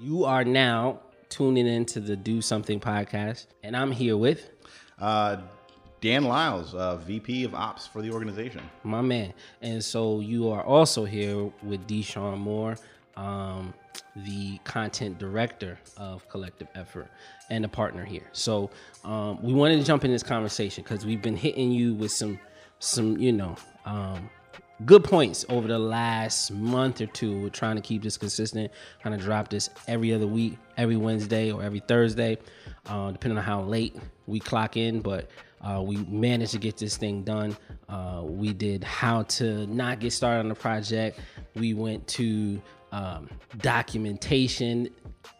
You are now tuning into the Do Something podcast, and I'm here with Uh, Dan Lyles, uh, VP of Ops for the organization. my man. And so you are also here with Deshaun Moore, um, the content director of Collective Effort and a partner here. So um, we wanted to jump in this conversation because we've been hitting you with some, some you know, um, good points over the last month or two. We're trying to keep this consistent, kind of drop this every other week, every Wednesday or every Thursday, uh, depending on how late we clock in. But uh, we managed to get this thing done. Uh, we did how to not get started on the project. We went to um, documentation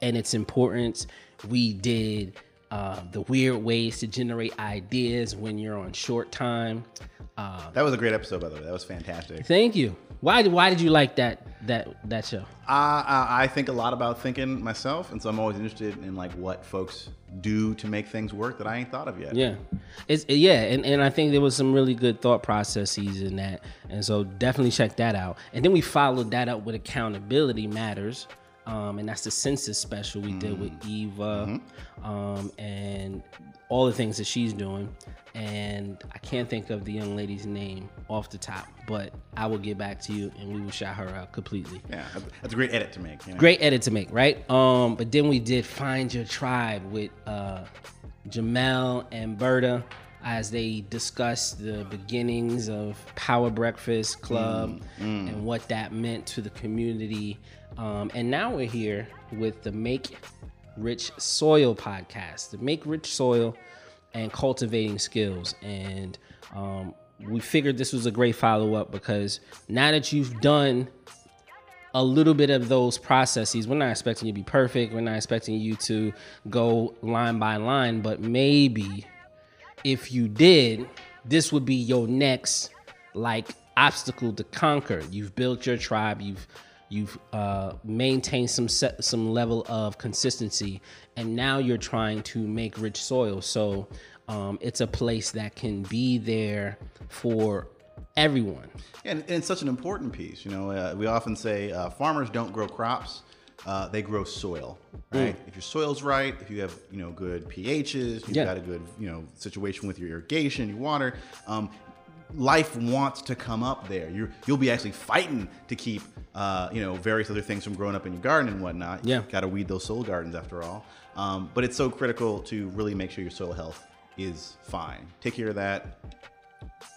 and its importance. We did uh, the weird ways to generate ideas when you're on short time. Uh, That was a great episode, by the way. That was fantastic. Thank you. Why why did you like that that that show? Uh, I I think a lot about thinking myself, and so I'm always interested in like what folks do to make things work that I ain't thought of yet. Yeah, it's yeah, and, and I think there was some really good thought processes in that, and so definitely check that out. And then we followed that up with accountability matters, um, and that's the census special we did with Eva, um, and all the things that she's doing. And I can't think of the young lady's name off the top, but I will get back to you, and we will shout her out completely. Yeah, that's a great edit to make. You know? great edit to make, right? Um, but then we did find your tribe with uh, Jamel and Berta as they discussed the beginnings of Power Breakfast Club and what that meant to the community. Um, and now we're here with the Make Rich Soil podcast, the Make Rich Soil and cultivating skills. And um, we figured this was a great follow up because now that you've done a little bit of those processes. We're not expecting you to be perfect. We're not expecting you to go line by line, but maybe if you did, this would be your next like obstacle to conquer. You've built your tribe. You've you've uh, maintained some set, some level of consistency, and now you're trying to make rich soil. So um, it's a place that can be there for everyone. And, and it's such an important piece. You know, uh, we often say uh, farmers don't grow crops; uh, they grow soil. Right? If your soil's right, if you have you know good pHs, you've Yeah. got a good you know situation with your irrigation, your water. Um, life wants to come up there. You're, you'll be actually fighting to keep uh, you know various other things from growing up in your garden and whatnot. Yeah. got to weed those soil gardens after all. Um, but it's so critical to really make sure your soil health is fine. Take care of that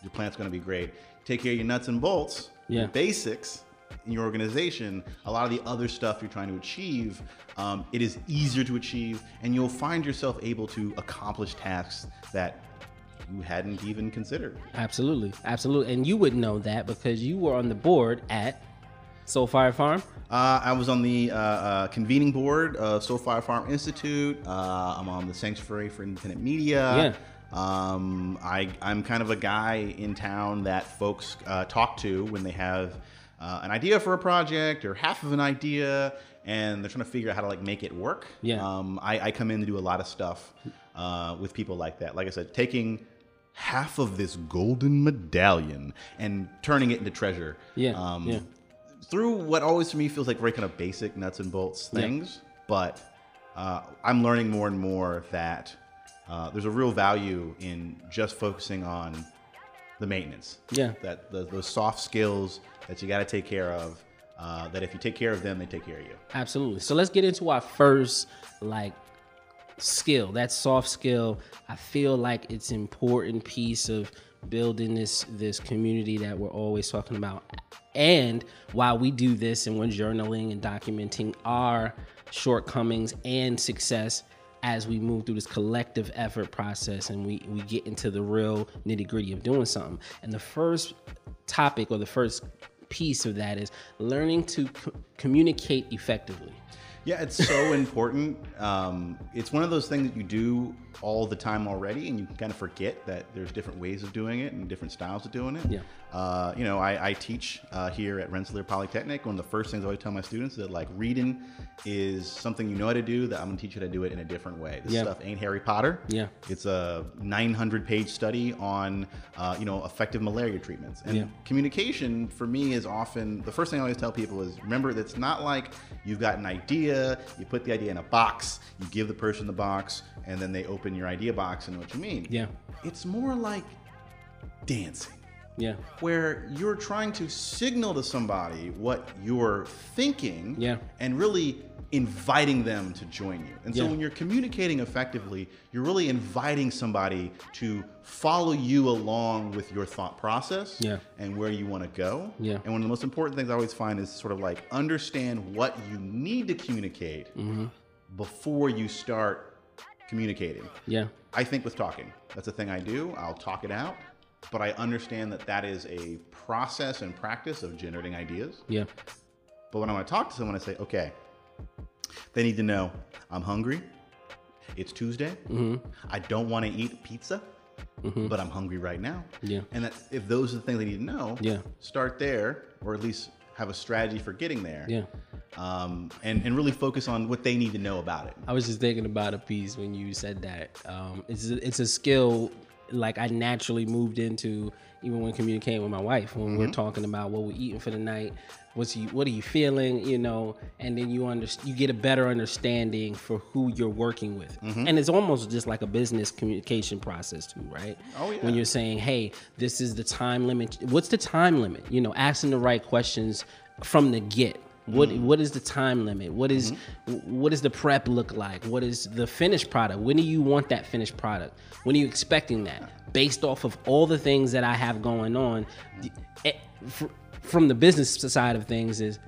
your plant's going to be great. Take care of your nuts and bolts, Yeah. your basics in your organization. A lot of the other stuff you're trying to achieve, um, it is easier to achieve, and you'll find yourself able to accomplish tasks that you hadn't even considered. Absolutely, absolutely, and you would know that because you were on the board at Soul Fire Farm. Uh, I was on the uh, uh, convening board of Soul Fire Farm Institute. Uh, I'm on the Sanctuary for Independent Media. Um, I, I'm kind of a guy in town that folks uh, talk to when they have uh, an idea for a project or half of an idea, and they're trying to figure out how to like make it work. Yeah. Um, I, I come in to do a lot of stuff uh, with people like that. Like I said, taking half of this golden medallion and turning it into treasure. Yeah, Um, yeah. through what always to me feels like very kind of basic nuts and bolts things, but uh, I'm learning more and more that uh, there's a real value in just focusing on the maintenance. Yeah. That the, those soft skills that you got to take care of. Uh, that if you take care of them, they take care of you. Absolutely. So let's get into our first like skill. That soft skill. I feel like it's an important piece of building this this community that we're always talking about. And while we do this and we're journaling and documenting our shortcomings and success as we move through this collective effort process and we, we get into the real nitty gritty of doing something. And the first topic or the first piece of that is learning to co- communicate effectively. Yeah, it's so important. Um, it's one of those things that you do all the time already, and you kind of forget that there's different ways of doing it and different styles of doing it. Yeah. Uh, you know, I, I teach uh, here at Rensselaer Polytechnic. One of the first things I always tell my students is that like reading is something you know how to do. That I'm gonna teach you how to do it in a different way. This Yeah. stuff ain't Harry Potter. Yeah. It's a 900 page study on, uh, you know, effective malaria treatments. And Yeah. communication for me is often the first thing I always tell people is remember that it's not like you've got an idea, you put the idea in a box, you give the person the box, and then they open your idea box and know what you mean. Yeah. It's more like dancing Yeah. where you're trying to signal to somebody what you're thinking Yeah. and really inviting them to join you. And so Yeah. when you're communicating effectively, you're really inviting somebody to follow you along with your thought process Yeah. and where you want to go. Yeah. And one of the most important things I always find is sort of like understand what you need to communicate Mm-hmm. before you start communicating. Yeah. I think with talking. That's a thing I do. I'll talk it out, but I understand that that is a process and practice of generating ideas. Yeah. But when I want to talk to someone, I say, okay, they need to know I'm hungry. It's Tuesday. I don't want to eat pizza, but I'm hungry right now. Yeah. And that if those are the things they need to know, Yeah. start there, or at least have a strategy for getting there. Yeah. Um, and, and really focus on what they need to know about it. I was just thinking about a piece when you said that. Um, it's a, it's a skill like I naturally moved into even when communicating with my wife when we're mm-hmm. talking about what we're eating for the night. What's you, what are you feeling? You know, and then you under, you get a better understanding for who you're working with, mm-hmm. and it's almost just like a business communication process too, right? Oh, yeah. When you're saying, "Hey, this is the time limit." What's the time limit? You know, asking the right questions from the get. What mm-hmm. what is the time limit? What is- mm-hmm. what does the prep look like? What is the finished product? When do you want that finished product? When are you expecting that? Based off of all the things that I have going on, the- eh, fr- from the business side of things is,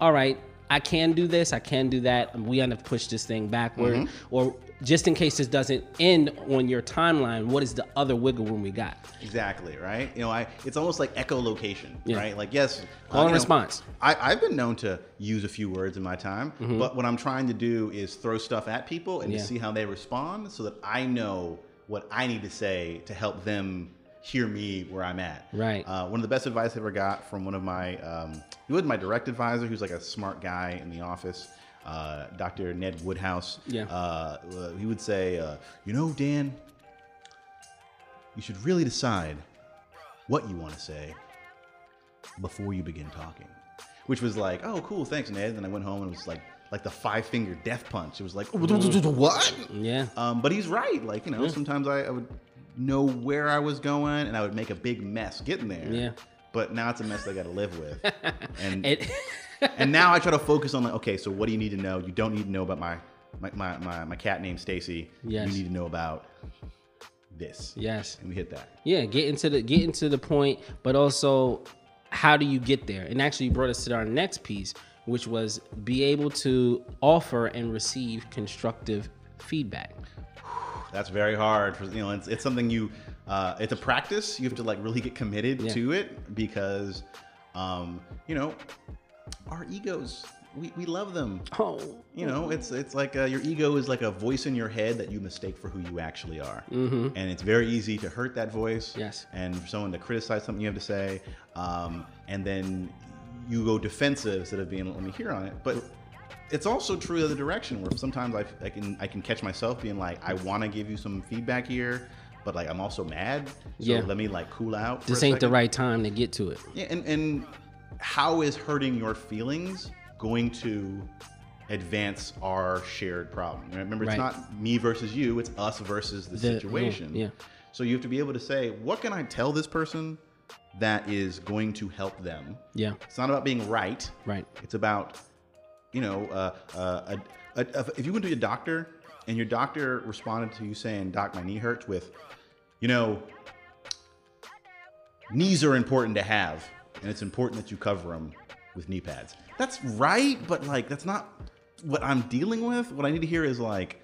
all right, I can do this, I can do that. We to push this thing backward, mm-hmm. or just in case this doesn't end on your timeline, what is the other wiggle room we got? Exactly right. You know, I it's almost like echolocation, Yeah. right? Like yes, Call uh, and you know, response. I, I've been known to use a few words in my time, Mm-hmm. but what I'm trying to do is throw stuff at people and Yeah. to see how they respond, so that I know what I need to say to help them hear me where I'm at. Right. Uh, one of the best advice I ever got from one of my um, he was my direct advisor, who's like a smart guy in the office. Uh, Dr. Ned Woodhouse. Yeah. Uh, he would say, uh, "You know, Dan, you should really decide what you want to say before you begin talking. Which was like, oh, cool, thanks, Ned. And I went home and it was like, like the five finger death punch. It was like, what? Yeah, Um, but he's right. Like, you know, sometimes I, I would know where I was going and I would make a big mess getting there. Yeah. But now it's a mess I got to live with. And it, and now I try to focus on like, okay, so what do you need to know? You don't need to know about my my my, my, my cat named Stacy. Yes. You need to know about this. yes. And we hit that. Yeah, get into the get into the point, but also how do you get there? And actually brought us to our next piece, which was be able to offer and receive constructive feedback. That's very hard. For, you know, it's, it's something you, uh, it's a practice. You have to like really get committed Yeah. to it because, um, you know, our egos, we, we love them. Oh, You know, it's it's like uh, your ego is like a voice in your head that you mistake for who you actually are, mm-hmm. and it's very easy to hurt that voice. Yes. And for someone to criticize something you have to say, um, and then you go defensive instead of being let me hear on it. But it's also true the other direction where sometimes I, I can I can catch myself being like I want to give you some feedback here, but like I'm also mad. So Yeah. let me like cool out. this a ain't the right time to get to it. Yeah, and, and how is hurting your feelings going to advance our shared problem? Remember, it's Right. not me versus you, it's us versus the, The- yeah, situation. yeah. So you have to be able to say, what can I tell this person that is going to help them? Yeah, It's not about being right. right. It's about, you know, uh, uh, a, a, a, if you went to your doctor and your doctor responded to you saying, Doc, my knee hurts, with, you know, knees are important to have, and it's important that you cover them with knee pads. That's right, but like, that's not what I'm dealing with. What I need to hear is like,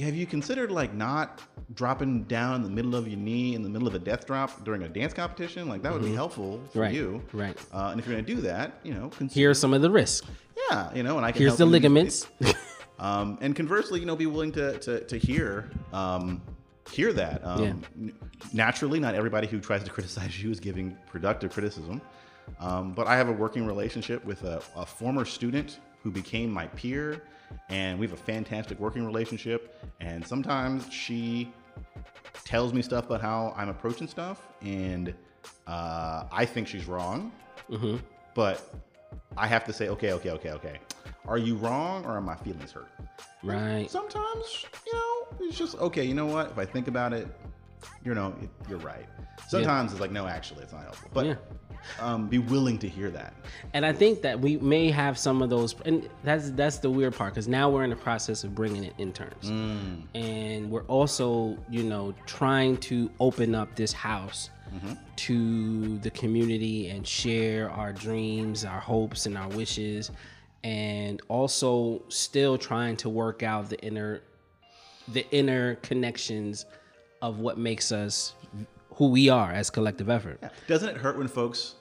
have you considered like not dropping down in the middle of your knee in the middle of a death drop during a dance competition? Like that would be helpful for Mm-hmm. Right, you, right. Uh, and if you're gonna do that, you know, consider Here are some of the risks. yeah, you know, and I can Here's the ligaments. Um, and conversely, you know, be willing to to, to hear um, hear that. Um, Yeah. Naturally, not everybody who tries to criticize you is giving productive criticism. Um, but I have a working relationship with a, a former student who became my peer, and we have a fantastic working relationship. And sometimes she tells me stuff about how I'm approaching stuff, and uh, I think she's wrong. But I have to say, okay, okay, okay, okay. Are you wrong, or are my feelings hurt? Right. Sometimes, you know, it's just okay. You know what? If I think about it, you know, it, you're right. Sometimes it's like, no, actually, it's not helpful. But Yeah. um, be willing to hear that. And I think that we may have some of those, and that's that's the weird part because now we're in the process of bringing in interns, and we're also, you know, trying to open up this house to the community and share our dreams, our hopes, and our wishes, and also still trying to work out the inner, the inner connections of what makes us who we are as collective effort. Doesn't it hurt when folks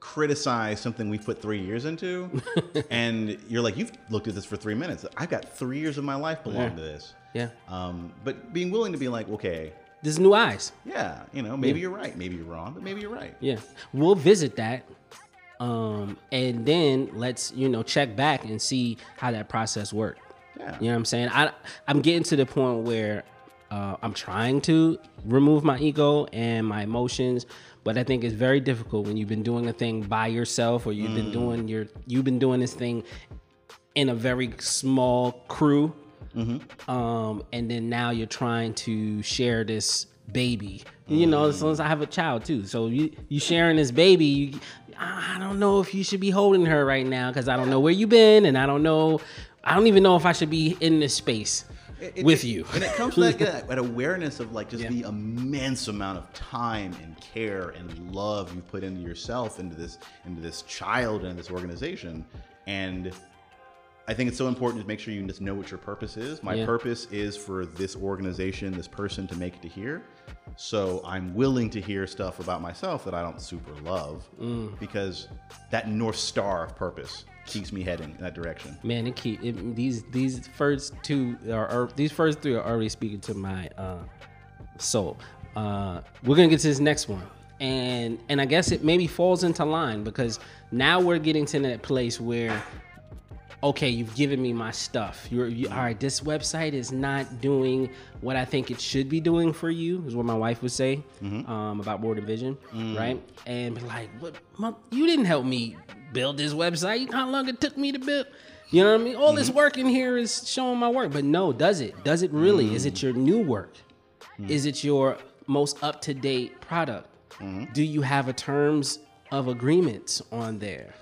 criticize something we put three years into, and you're like, you've looked at this for three minutes. I've got three years of my life belong to this. Yeah, Um, but being willing to be like, okay, this is new eyes. yeah, you know, maybe you're right, maybe you're wrong, but maybe you're right. Yeah, we'll visit that, um, and then let's you know check back and see how that process worked. Yeah. You know what I'm saying? I I'm getting to the point where uh, I'm trying to remove my ego and my emotions, but I think it's very difficult when you've been doing a thing by yourself or you've been doing your you've been doing this thing in a very small crew, um, and then now you're trying to share this baby. You know, as long as I have a child too, so you you sharing this baby. You, I don't know if you should be holding her right now because I don't know where you've been, and I don't know. I don't even know if I should be in this space It- it- with you. and it comes to that, that, that awareness of like just the immense amount of time and care and love you put into yourself, into this, into this child, and this organization. And I think it's so important to make sure you just know what your purpose is. My Yeah. purpose is for this organization, this person to make it to here. So I'm willing to hear stuff about myself that I don't super love Mm. because that north star of purpose keeps me heading in that direction. Man, it keep it, these these first two are, are these first three are already speaking to my uh, soul. Uh, we're gonna get to this next one, and and I guess it maybe falls into line because now we're getting to that place where, okay, you've given me my stuff. You're you, all right. This website is not doing what I think it should be doing for you. Is what my wife would say um, about Board of Vision, right? And be like, what? Mom, you didn't help me build this website. How long it took me to build? You know what I mean? All this mm-hmm. work in here is showing my work, but no, does it? Does it really? Is it mm. your new work? Mm. Is it your most up to date product? Mm-hmm. Do you have a terms of agreements on there?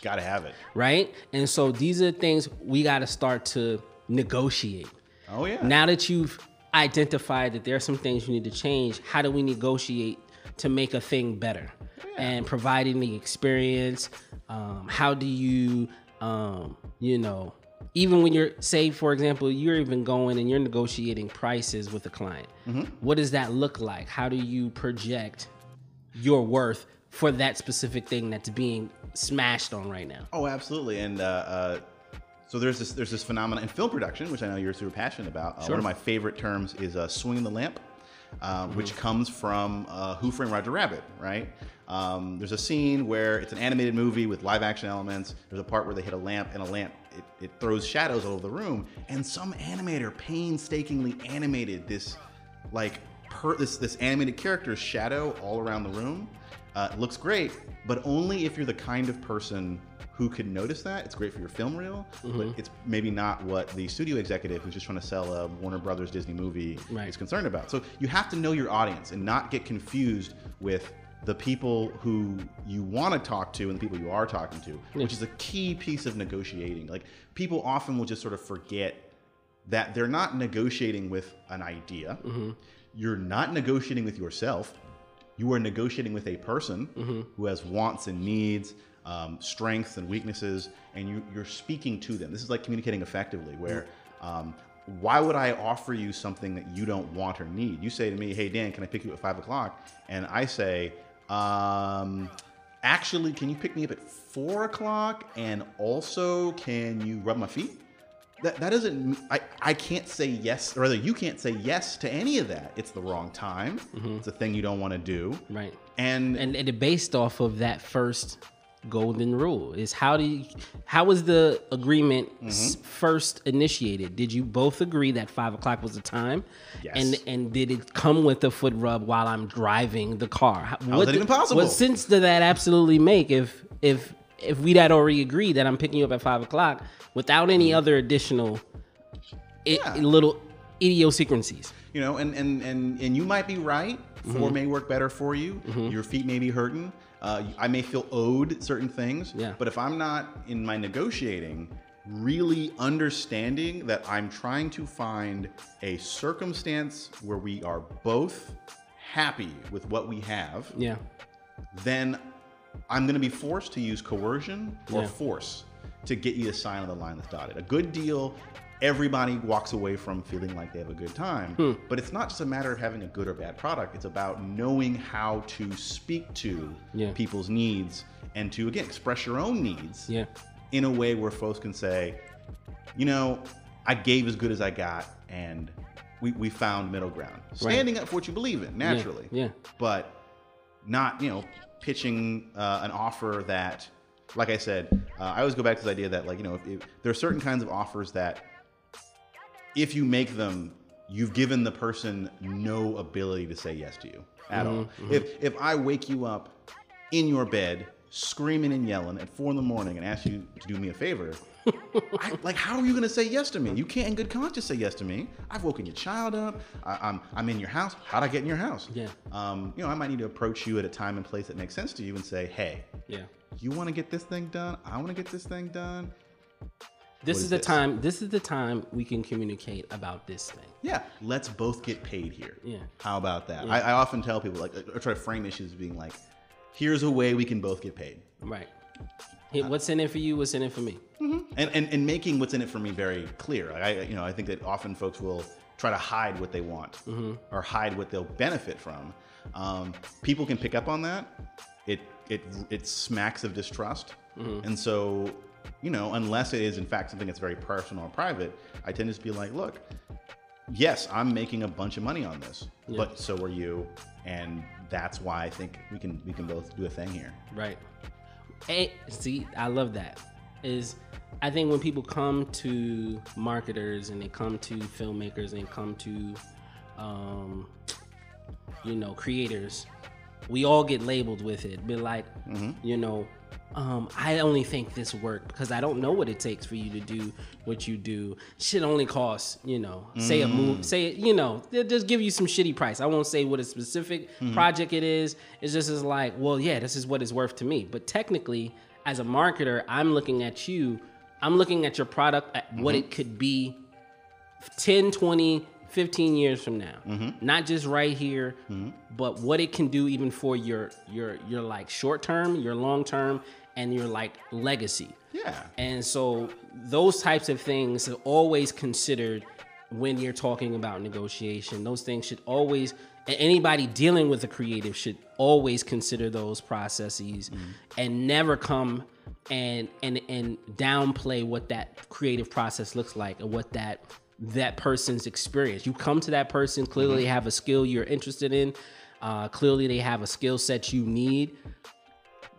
Got to have it. Right? And so these are the things we got to start to negotiate. Oh yeah. Now that you've identified that there are some things you need to change, how do we negotiate to make a thing better? And providing the experience, um, how do you, um, you know, even when you're, say, for example, you're even going and you're negotiating prices with a client, what does that look like? How do you project your worth for that specific thing that's being smashed on right now? Oh, absolutely. And uh, uh, so there's this there's this phenomenon in film production, which I know you're super passionate about. Uh, Sure. One of my favorite terms is uh, swinging the lamp, uh, which comes from uh, Who Framed Roger Rabbit, right? Um, there's a scene where it's an animated movie with live action elements. There's a part where they hit a lamp, and a lamp it, it throws shadows all over the room, and some animator painstakingly animated this like per, this this animated character's shadow all around the room. Uh, it looks great, but only if you're the kind of person who can notice that. It's great for your film reel, but mm-hmm. it's maybe not what the studio executive who's just trying to sell a Warner Brothers Disney movie Right. is concerned about. So you have to know your audience and not get confused with the people who you want to talk to and the people you are talking to, which is a key piece of negotiating. Like people often will just sort of forget that they're not negotiating with an idea. Mm-hmm. You're not negotiating with yourself. You are negotiating with a person mm-hmm. who has wants and needs, um, strengths and weaknesses, and you, you're speaking to them. This is like communicating effectively, where um, why would I offer you something that you don't want or need? You say to me, "Hey Dan, can I pick you up at five o'clock?" And I say, um, "Actually, can you pick me up at four o'clock? And also, can you rub my feet?" that, that doesn't I, I can't say yes or rather you can't say yes to any of that it's the wrong time mm-hmm. it's a thing you don't want to do right and and, and it based off of that first golden rule is how do you how was the agreement mm-hmm. first initiated did you both agree that five o'clock was the time yes. and and did it come with a foot rub while i'm driving the car how, what that even possible what sense did that absolutely make if if if we'd had already agreed that i'm picking you up at five o'clock without any mm-hmm. other additional yeah. little idiosyncrasies you know and and and, and you might be right 4 mm-hmm. may work better for you mm-hmm. your feet may be hurting uh, I may feel owed certain things, yeah. but if I'm not in my negotiating really understanding that I'm trying to find a circumstance where we are both happy with what we have, yeah, then I'm going to be forced to use coercion or yeah. force to get you to sign on the line that's dotted. A good deal everybody walks away from feeling like they have a good time. Hmm. But it's not just a matter of having a good or bad product, it's about knowing how to speak to yeah. people's needs and to, again, express your own needs yeah. in a way where folks can say, you know, I gave as good as I got and we, we found middle ground. Standing right. up for what you believe in, naturally. Yeah. yeah. But not, you know, pitching uh, an offer that, like I said, uh, I always go back to this idea that, like, you know, if, if there are certain kinds of offers that if you make them, you've given the person no ability to say yes to you at mm-hmm, all. Mm-hmm. If if I wake you up in your bed screaming and yelling at four in the morning and ask you to do me a favor, I, like how are you going to say yes to me? You can't in good conscience say yes to me. I've woken your child up. I, am I'm, I'm in your house. How'd I get in your house? Yeah. Um, you know, I might need to approach you at a time and place that makes sense to you and say, hey, yeah, you want to get this thing done? I want to get this thing done this is, is, the this? time this is the time we can communicate about this thing. Yeah let's both get paid here. Yeah. How about that? Yeah. I, I, often tell people like or try to frame issues being like here's a way we can both get paid. Right. Hey, what's in it for you what's in it for me? Mm-hmm. and, and and making what's in it for me very clear. I you know i think that often folks will try to hide what they want mm-hmm. or hide what they'll benefit from. Um, people can pick up on that. It it it smacks of distrust. Mm-hmm. and so you know, unless it is in fact something that's very personal or private, I tend to just be like, look, yes, I'm making a bunch of money on this, yeah. but so are you, and that's why I think we can we can both do a thing here. Right. Hey, see, I love that. Is I think when people come to marketers and they come to filmmakers and they come to, um, you know, creators, we all get labeled with it. Be like, mm-hmm. you know, um, I only think this worked because I don't know what it takes for you to do what you do. Shit only costs, you know, say mm. a move, say, you know, they'll just give you some shitty price. I won't say what a specific mm. project it is. It's just as like, well, yeah, this is what it's worth to me. But technically, as a marketer, I'm looking at you, I'm looking at your product, at mm-hmm. what it could be 10, 20, 15 years from now mm-hmm. not just right here mm-hmm. but what it can do even for your your your like short term your long term and your like legacy yeah and so those types of things are always considered when you're talking about negotiation those things should always anybody dealing with a creative should always consider those processes mm-hmm. and never come and and and downplay what that creative process looks like and what that that person's experience. You come to that person, clearly mm-hmm. have a skill you're interested in, uh, clearly they have a skill set you need.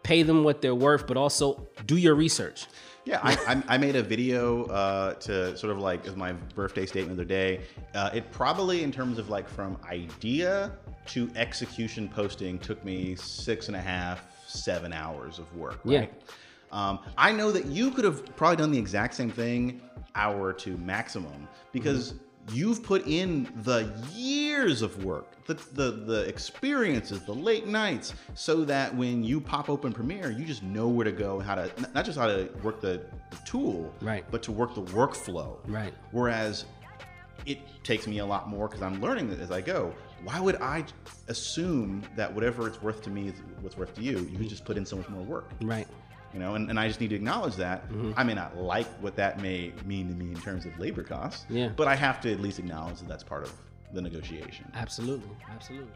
Pay them what they're worth, but also do your research. Yeah, I, I, made a video uh, to sort of like as my birthday statement the other day. Uh, it probably, in terms of like from idea to execution posting, took me six and a half, seven hours of work. Right? Yeah. Um, I know that you could have probably done the exact same thing hour to maximum because mm-hmm. you've put in the years of work, the, the the experiences, the late nights, so that when you pop open Premiere, you just know where to go, how to not just how to work the, the tool, right, but to work the workflow, right. Whereas it takes me a lot more because I'm learning it as I go. Why would I assume that whatever it's worth to me is what's worth to you? You could just put in so much more work. Right you know and, and i just need to acknowledge that. Mm-hmm. i may not like what that may mean to me in terms of labor costs yeah. but i have to at least acknowledge that that's part of the negotiation. Absolutely. Absolutely.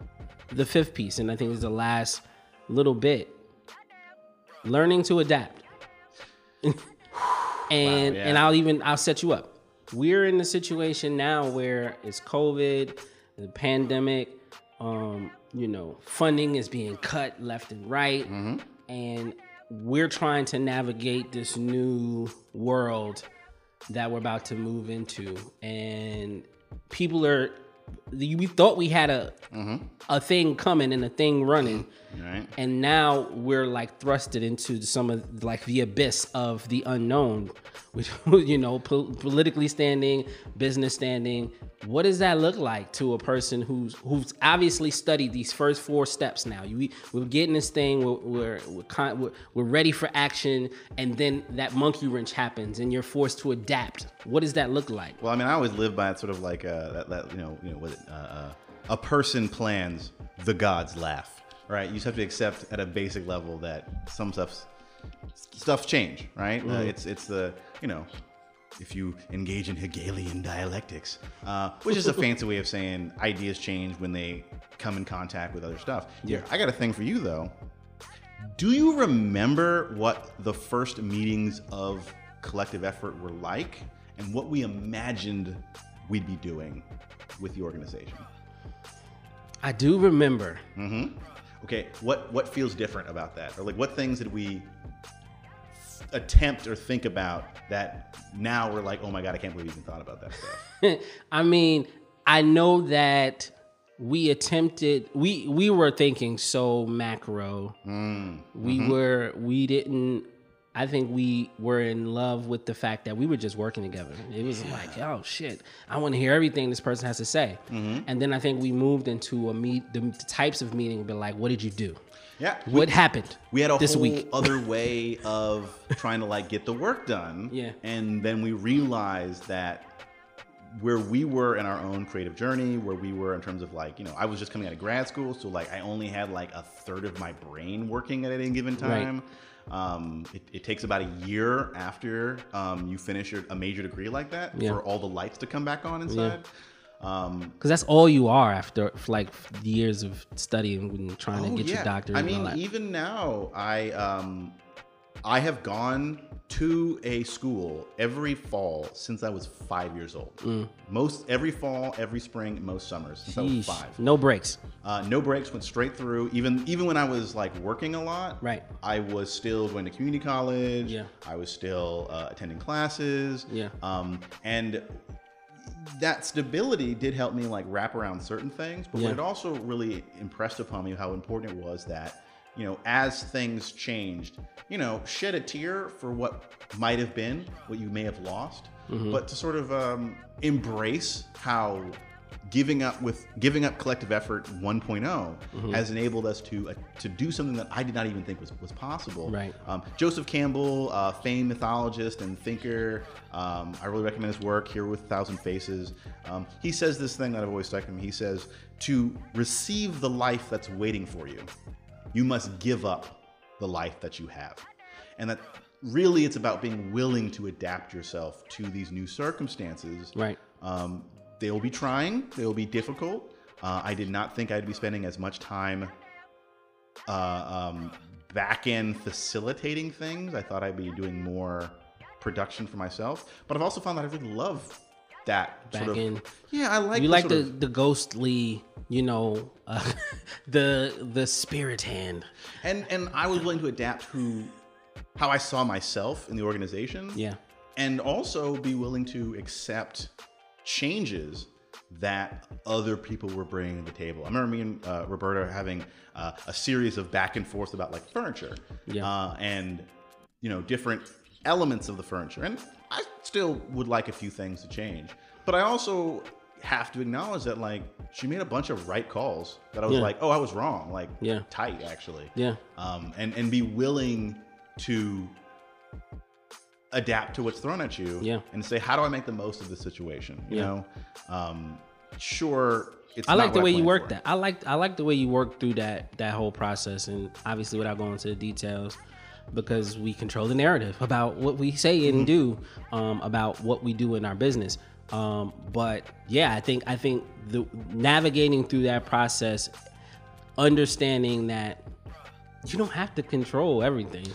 The fifth piece and i think is the last little bit learning to adapt. And wow, yeah. and i'll even i'll set you up. We're in a situation now where it's COVID, the pandemic, um, you know, funding is being cut left and right, mm-hmm. and we're trying to navigate this new world that we're about to move into, and people are. We thought we had a mm-hmm. a thing coming and a thing running, right. and now we're like thrusted into some of like the abyss of the unknown, which you know, po- politically standing, business standing, what does that look like to a person who's who's obviously studied these first four steps now? We, we're getting this thing we're we're, we're, we're, we're ready for action and then that monkey wrench happens and you're forced to adapt. What does that look like? Well i mean i always live by it sort of like uh, that, that you know you know what uh, uh, a person plans the gods laugh right? You just have to accept at a basic level that some stuff's stuff's change right? Uh, it's it's the you know if you engage in Hegelian dialectics, uh, which is a fancy way of saying ideas change when they come in contact with other stuff. Yeah. I got a thing for you though. Do you remember what the first meetings of collective effort were like and what we imagined we'd be doing with the organization? I do remember. Mm-hmm. Okay, what what feels different about that, or like what things did we attempt or think about that now we're like, oh my god, I can't believe we even thought about that stuff. I mean, I know that we attempted we we were thinking so macro. Mm. We mm-hmm. were we didn't I think we were in love with the fact that we were just working together. It was yeah. like, oh shit, I want to hear everything this person has to say. Mm-hmm. And then I think we moved into a meet the types of meeting, but like, what did you do? Yeah. What we, happened? We had a this whole week? other way of trying to like get the work done. Yeah. And then we realized that where we were in our own creative journey, where we were in terms of like, you know, I was just coming out of grad school, so like I only had like a third of my brain working at any given time. Right. Um, it, it, takes about a year after um, you finish your, a major degree like that yeah. for all the lights to come back on inside. Yeah. Um, because that's all you are after like years of studying and trying oh, to get yeah. your doctorate. I mean, even now, I um, I have gone to a school every fall since I was five years old. Mm. Most every fall, every spring, most summers since Sheesh. I was five. No breaks. Uh, no breaks. Went straight through. Even even when I was like working a lot, right? I was still going to community college. Yeah. I was still uh, attending classes. Yeah. Um, and that stability did help me like wrap around certain things, but yeah. what it also really impressed upon me how important it was that, you know, as things changed, you know, shed a tear for what might have been, what you may have lost, mm-hmm. but to sort of um, embrace how giving up with giving up collective effort 1.0 mm-hmm. has enabled us to uh, to do something that I did not even think was was possible. Right. Um, Joseph Campbell, uh, famed mythologist and thinker. Um, I really recommend his work Hero with Thousand Faces. Um, he says this thing that I've always stuck to me. He says to receive the life that's waiting for you, you must give up the life that you have, and that really it's about being willing to adapt yourself to these new circumstances. Right. Um, they will be trying, they will be difficult. Uh, I did not think I'd be spending as much time uh, um, back end facilitating things. I thought I'd be doing more production for myself. But I've also found that I really love that back sort of, end. Yeah, I like you like the of, the ghostly, you know, uh, the the spirit hand. And and I was willing to adapt who how I saw myself in the organization. Yeah. And also be willing to accept changes that other people were bringing to the table. I remember me and uh, Roberta having uh, a series of back and forth about like furniture yeah. uh, and you know different elements of the furniture. And I still would like a few things to change, but I also have to acknowledge that like she made a bunch of right calls that I was yeah. like, oh, I was wrong, like yeah. tight actually. Yeah. Um, and and be willing to adapt to what's thrown at you yeah. and say how do i make the most of the situation you yeah. know um, sure i like the way you work that i like i like the way you work through that that whole process and obviously without going into the details because we control the narrative about what we say and mm-hmm. do um, about what we do in our business um, but yeah i think i think the navigating through that process understanding that you don't have to control everything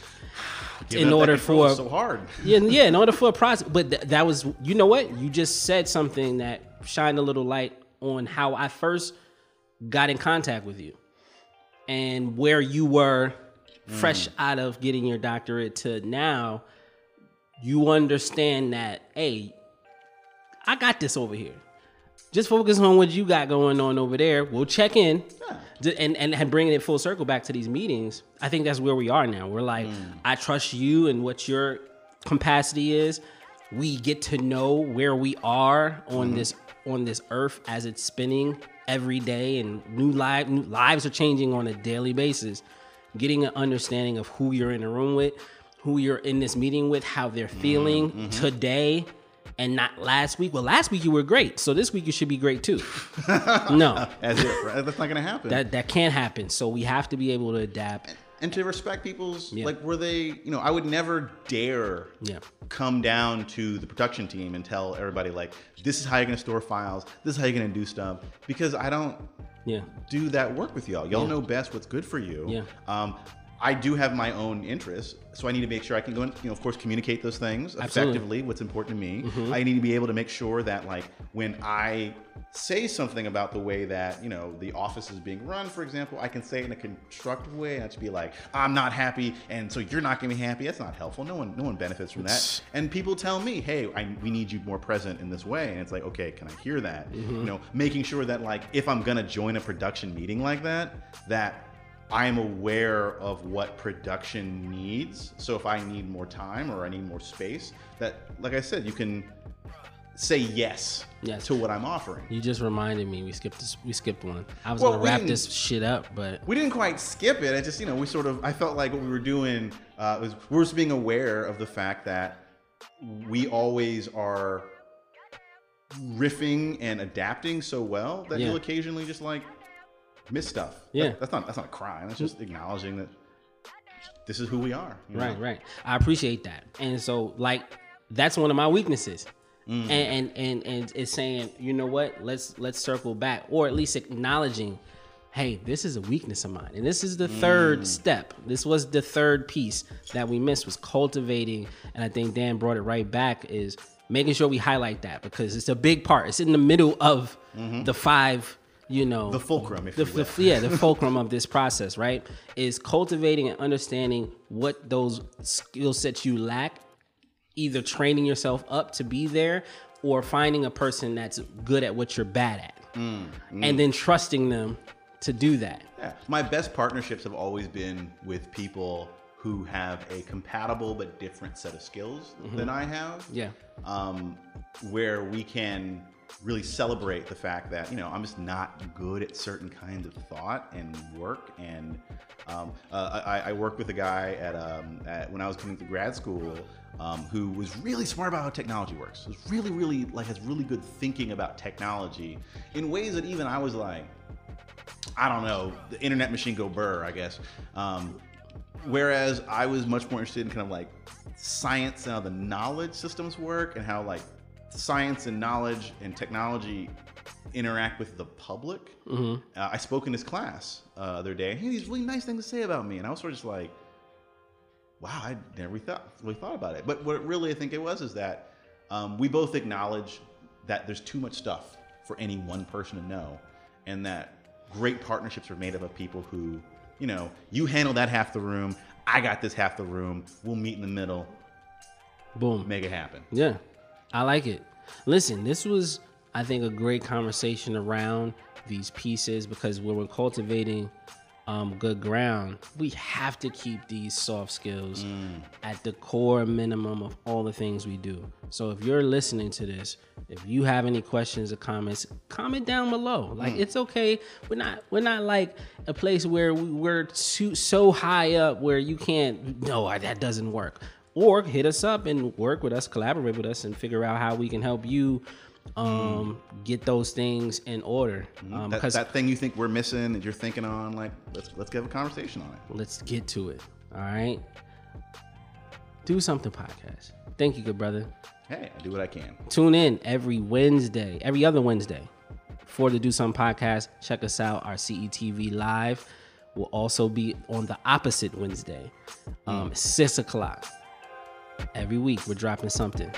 in order for so hard. yeah, yeah, in order for a process. But th- that was, you know what? You just said something that shined a little light on how I first got in contact with you and where you were fresh Mm. out of getting your doctorate to now. You understand that, hey, I got this over here. Just focus on what you got going on over there. We'll check in. D- And, and and bringing it full circle back to these meetings, I think that's where we are now. We're like, mm. I trust you and what your capacity is. We get to know where we are on mm-hmm. this on this earth as it's spinning every day, and new live new lives are changing on a daily basis. Getting an understanding of who you're in a room with, who you're in this meeting with, how they're mm-hmm. feeling mm-hmm. today, and not last week. Well, last week you were great, so this week you should be great too. no, As if right? that's not going to happen. that that can't happen. So we have to be able to adapt. and to respect people's Yeah. like, were they? You know, I would never dare Yeah. come down to the production team and tell everybody like, this is how you're going to store files. This is how you're going to do stuff because I don't Yeah. do that work with y'all. Y'all know best what's good for you. Yeah. Um, I do have my own interests, so I need to make sure I can go and, you know, of course, communicate those things Absolutely. effectively. What's important to me. Mm-hmm. I need to be able to make sure that, like, when I say something about the way that you know the office is being run, for example, I can say it in a constructive way, not just be like, "I'm not happy," and so you're not going to be happy. That's not helpful. No one, no one benefits from that. And people tell me, "Hey, I, we need you more present in this way," and it's like, okay, can I hear that? Mm-hmm. You know, making sure that like if I'm gonna join a production meeting like that, that I am aware of what production needs. So if I need more time or I need more space, that, like I said, you can say yes, Yes. to what I'm offering. You just reminded me we skipped this. We skipped one. I was Well, gonna wrap this shit up, but We didn't quite skip it. I just, you know, we sort of, I felt like what we were doing uh, was we were just being aware of the fact that we always are riffing and adapting so well that Yeah. you'll occasionally just like miss stuff. That- Yeah. that's not that's not a crime. That's just acknowledging that this is who we are. you know? right, right. I appreciate that. And so, like, that's one of my weaknesses. Mm. And, and and and it's saying, you know what? Let's let's circle back, or at least acknowledging, hey, this is a weakness of mine, and this is the Mm. third step. This was the third piece that we missed was cultivating, and I think Dan brought it right back is making sure we highlight that because it's a big part. It's in the middle of the five. You know, Mm-hmm. The fulcrum, if the, you will. the- yeah, the fulcrum of this process, right, is cultivating and understanding what those skill sets you lack, either training yourself up to be there or finding a person that's good at what you're bad at, Mm, and then trusting them to do that. Yeah. My best partnerships have always been with people who have a compatible but different set of skills than I have. Yeah. Um, where we can really celebrate the fact that, you know, I'm just not good at certain kinds of thought and work. And um, uh, I, I worked with a guy at, um, at when I was coming to grad school um, who was really smart about how technology works. Was really, really like has really good thinking about technology in ways that even I was like, I don't know, the internet machine go burr, I guess. Um, whereas I was much more interested in kind of like science and how the knowledge systems work and how like science and knowledge and technology interact with the public. Uh, I spoke in his class uh, the other day. He had these really nice things to say about me, and I was sort of just like, "Wow, I never really thought really thought about it." But what really I think it was is that um, we both acknowledge that there's too much stuff for any one person to know, and that great partnerships are made up of people who, you know, you handle that half the room, I got this half the room. We'll meet in the middle, Boom. make it happen. Yeah, I like it. Listen, this was, I think, a great conversation around these pieces because when we're cultivating um, good ground, we have to keep these soft skills at the core minimum of all the things we do. So if you're listening to this, if you have any questions or comments, comment down below. Like it's okay. We're not we're not like a place where we, we're too, so high up where you can't. No, that doesn't work or hit us up and work with us, collaborate with us, and figure out how we can help you um, get those things in order. Um, That, because that thing you think we're missing that you're thinking on, like let's let's have a conversation on it. let's get to it. All right. Do something podcast. Thank you, good brother. Hey, I do what I can. Tune in every Wednesday, every other Wednesday for the Do Something podcast. Check us out. Our CETV live will also be on the opposite Wednesday, um, six o'clock. Every week we're dropping something.